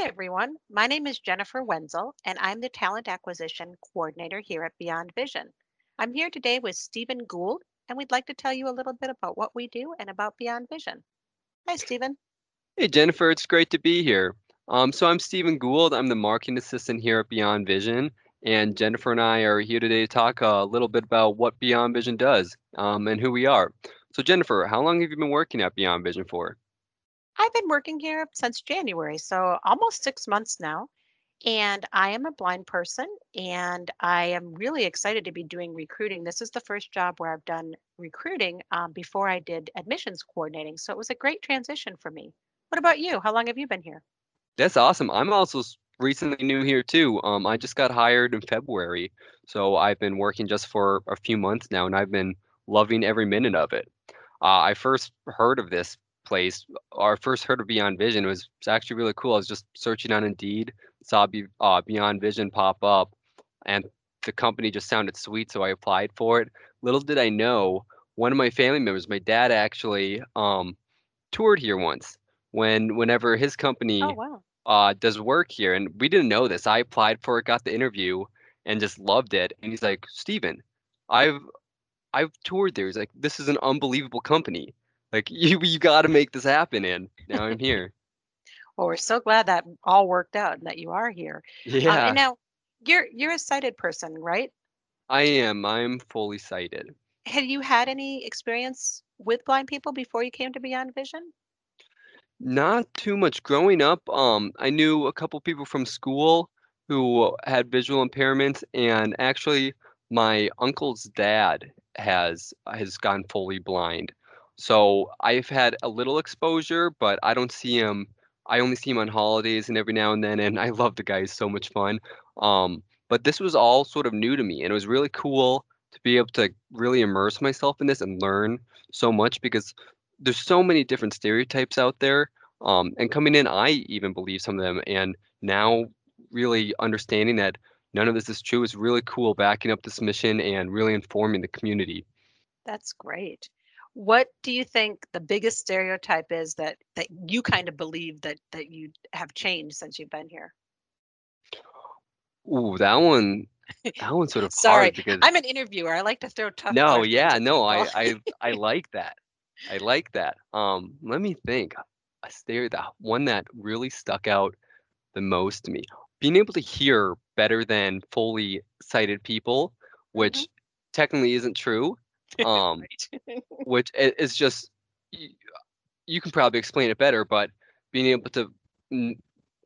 Hi, everyone. My name is Jennifer Wenzel, and I'm the Talent Acquisition Coordinator here at Beyond Vision. I'm here today with Stephen Gould, and we'd like to tell you a little bit about what we do and about Beyond Vision. Hi, Stephen. Hey, Jennifer, it's great to be here. Um, so I'm Stephen Gould. I'm the marketing assistant here at Beyond Vision, and Jennifer and I are here today to talk a little bit about what Beyond Vision does um, and who we are. So, Jennifer, how long have you been working at Beyond Vision for? I've been working here since January, so almost six months now. And I am a blind person, and I am really excited to be doing recruiting. This is the first job where I've done recruiting um, before I did admissions coordinating. So it was a great transition for me. What about you? How long have you been here? That's awesome. I'm also recently new here too. Um, I just got hired in February, so I've been working just for a few months now, and I've been loving every minute of it. Uh, I first heard of this place, or first heard of Beyond Vision. Was, it's actually really cool. I was just searching on Indeed, saw Be, uh, Beyond Vision pop up, and the company just sounded sweet, so I applied for it. Little did I know, one of my family members, my dad actually um, toured here once when whenever his company Oh, wow. uh, does work here, and we didn't know this. I applied for it, got the interview, and just loved it. And he's like, Steven, I've I've toured there. He's like, this is an unbelievable company. Like you you got to make this happen. And now I'm here. Well, we're so glad that all worked out and that you are here. Uh, Yeah, and now you're you're a sighted person, right? I am. I'm fully sighted. Had you had any experience with blind people before you came to Beyond Vision? Not too much growing up. Um, I knew a couple people from school who had visual impairments, and actually, my uncle's dad has has gone fully blind. So I've had a little exposure, but I don't see him. I only see him on holidays and every now and then, and I love the guy. He's so much fun. Um, but this was all sort of new to me, and it was really cool to be able to really immerse myself in this and learn so much because there's so many different stereotypes out there. Um, and coming in, I even believe some of them. And now, really understanding that none of this is true is really cool, backing up this mission and really informing the community. That's great. What do you think the biggest stereotype is that that you kind of believe that that you have changed since you've been here? Ooh, that one, that one's sort of Sorry, hard because I'm an interviewer. I like to throw tough no, yeah, no, I. I, I like that. I like that. Um, let me think. A stereo, that one that really stuck out the most to me. Being able to hear better than fully sighted people, Mhm, which technically isn't true. Um, right. which is just you, you can probably explain it better, but being able to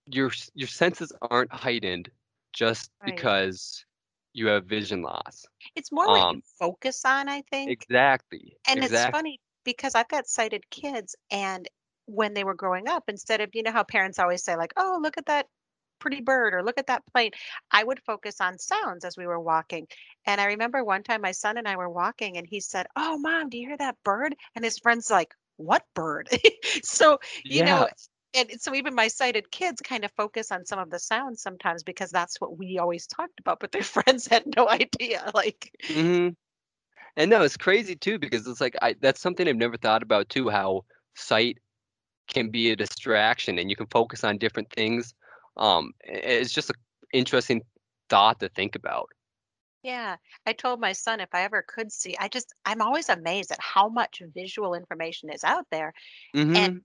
your your senses aren't heightened just Right. because you have vision loss. It's more what you Um, focus on, I think. exactly, And it's funny because I've got sighted kids, and when they were growing up, instead of, you know, how parents always say, like, oh, look at that pretty bird or look at that plane, I would focus on sounds as we were walking. And I remember one time my son and I were walking, and he said, Oh, mom, do you hear that bird? And his friend's like, What bird? so, you Yeah, know, and so even my sighted kids kind of focus on some of the sounds sometimes because that's what we always talked about, but their friends had no idea. Like, hmm And no, it's crazy too because it's like I that's something I've never thought about too, how sight can be a distraction and you can focus on different things. Um, it's just an interesting thought to think about. Yeah, I told my son if I ever could see, I just, I'm always amazed at how much visual information is out there and hmm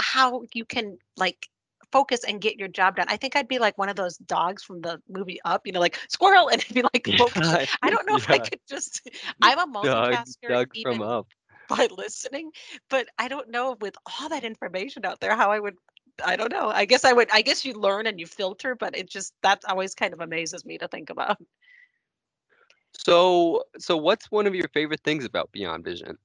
how you can like focus and get your job done. I think I'd be like one of those dogs from the movie Up, you know, like squirrel, and I'd be like. Yeah, I don't know if I could just, I'm a multitasker Dug from even Up. by listening, but I don't know with all that information out there how I would. I don't know. I guess I would. I guess you learn and you filter, but it just that always kind of amazes me to think about. So, so what's one of your favorite things about Beyond Vision?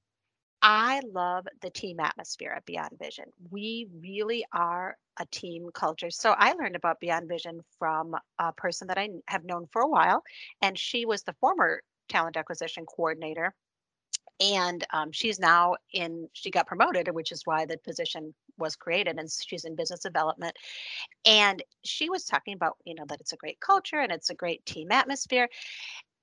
I love the team atmosphere at Beyond Vision. We really are a team culture. So I learned about Beyond Vision from a person that I have known for a while, and she was the former talent acquisition coordinator. And um, she's now in, she got promoted, which is why the position was created, and she's in business development. And she was talking about, you know, that it's a great culture and it's a great team atmosphere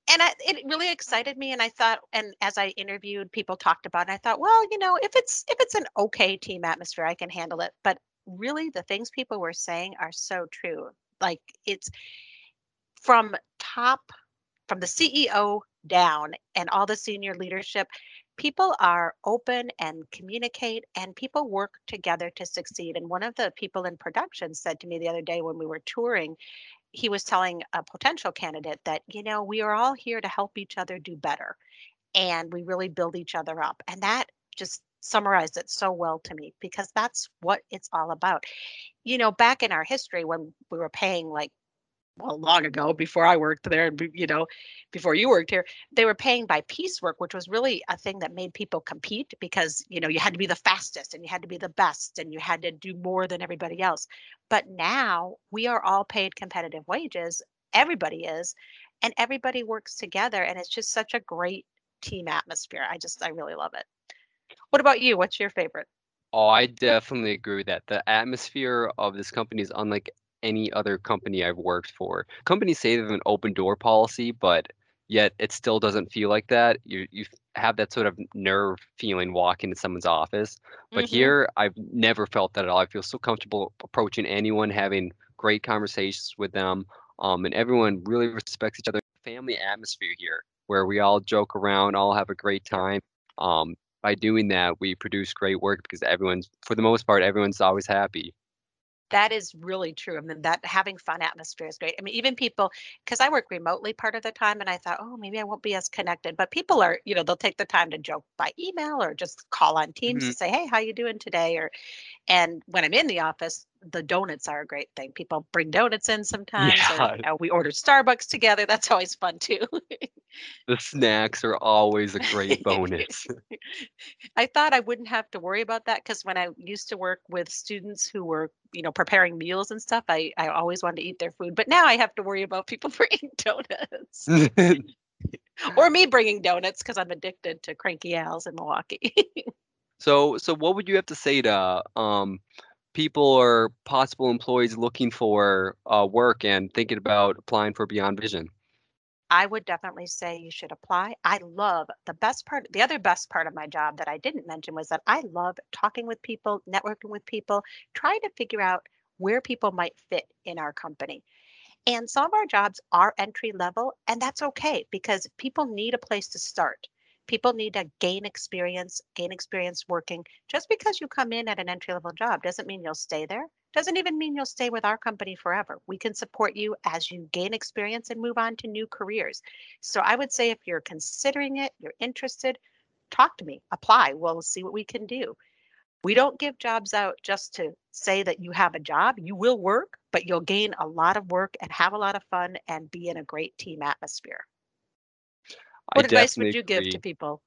and I, it really excited me and i thought and as i interviewed people talked about it i thought well you know if it's if it's an okay team atmosphere i can handle it but really the things people were saying are so true like it's from top from the ceo down and all the senior leadership people are open and communicate and people work together to succeed and one of the people in production said to me the other day when we were touring he was telling a potential candidate that, you know, we are all here to help each other do better and we really build each other up. And that just summarized it so well to me because that's what it's all about. You know, back in our history when we were paying like well, long ago before I worked there, you know, before you worked here, they were paying by piecework, which was really a thing that made people compete because you know you had to be the fastest and you had to be the best and you had to do more than everybody else. But now we are all paid competitive wages. Everybody is, and everybody works together, and it's just such a great team atmosphere. I just I really love it. What about you? What's your favorite? Oh, I definitely agree with that. The atmosphere of this company is unlike any other company I've worked for. Companies say they have an open door policy, but yet it still doesn't feel like that. You you have that sort of nerve feeling walking into someone's office. But Mm-hmm. here I've never felt that at all. I feel so comfortable approaching anyone, having great conversations with them. Um, and everyone really respects each other. Family atmosphere here where we all joke around, all have a great time. Um, by doing that, we produce great work because everyone's, for the most part, everyone's always happy. That is really true. I mean, that having fun atmosphere is great. I mean, even people, because I work remotely part of the time, and I thought, oh, maybe I won't be as connected. But people are, you know, they'll take the time to joke by email or just call on Teams Mhm. to say, hey, how you doing today? Or, and when I'm in the office, the donuts are a great thing. People bring donuts in sometimes, or Yeah. you know, we order Starbucks together. That's always fun too. The snacks are always a great bonus. I thought I wouldn't have to worry about that because when I used to work with students who were, you know, preparing meals and stuff, I, I always wanted to eat their food. But now I have to worry about people bringing donuts or me bringing donuts because I'm addicted to Cranky Al's in Milwaukee. So, so what would you have to say to um, people or possible employees looking for uh, work and thinking about applying for Beyond Vision? I would definitely say you should apply. I love the best part, the other best part of my job that I didn't mention was that I love talking with people, networking with people, trying to figure out where people might fit in our company. And some of our jobs are entry level, and that's okay because people need a place to start. People need to gain experience, gain experience working. Just because you come in at an entry level job doesn't mean you'll stay there. Doesn't even mean you'll stay with our company forever. We can support you as you gain experience and move on to new careers. So I would say if you're considering it, you're interested, talk to me, apply. We'll see what we can do. We don't give jobs out just to say that you have a job. You will work, but you'll gain a lot of work and have a lot of fun and be in a great team atmosphere. I What advice would you give to people?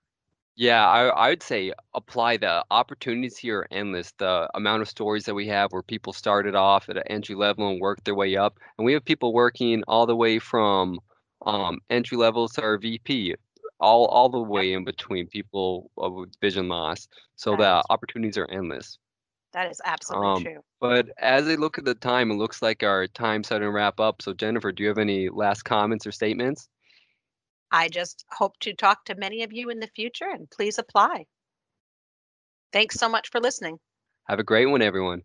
Yeah, I, I would say apply. The opportunities here are endless. The amount of stories that we have where people started off at an entry level and worked their way up, and we have people working all the way from um, entry level to our VP, all all the way in between people with vision loss. So that the opportunities are endless. that is absolutely Um, true. but as I look at the time, it looks like our time's starting to wrap up. So Jennifer, do you have any last comments or statements? I just hope to talk to many of you in the future and please apply. Thanks so much for listening. Have a great one, everyone.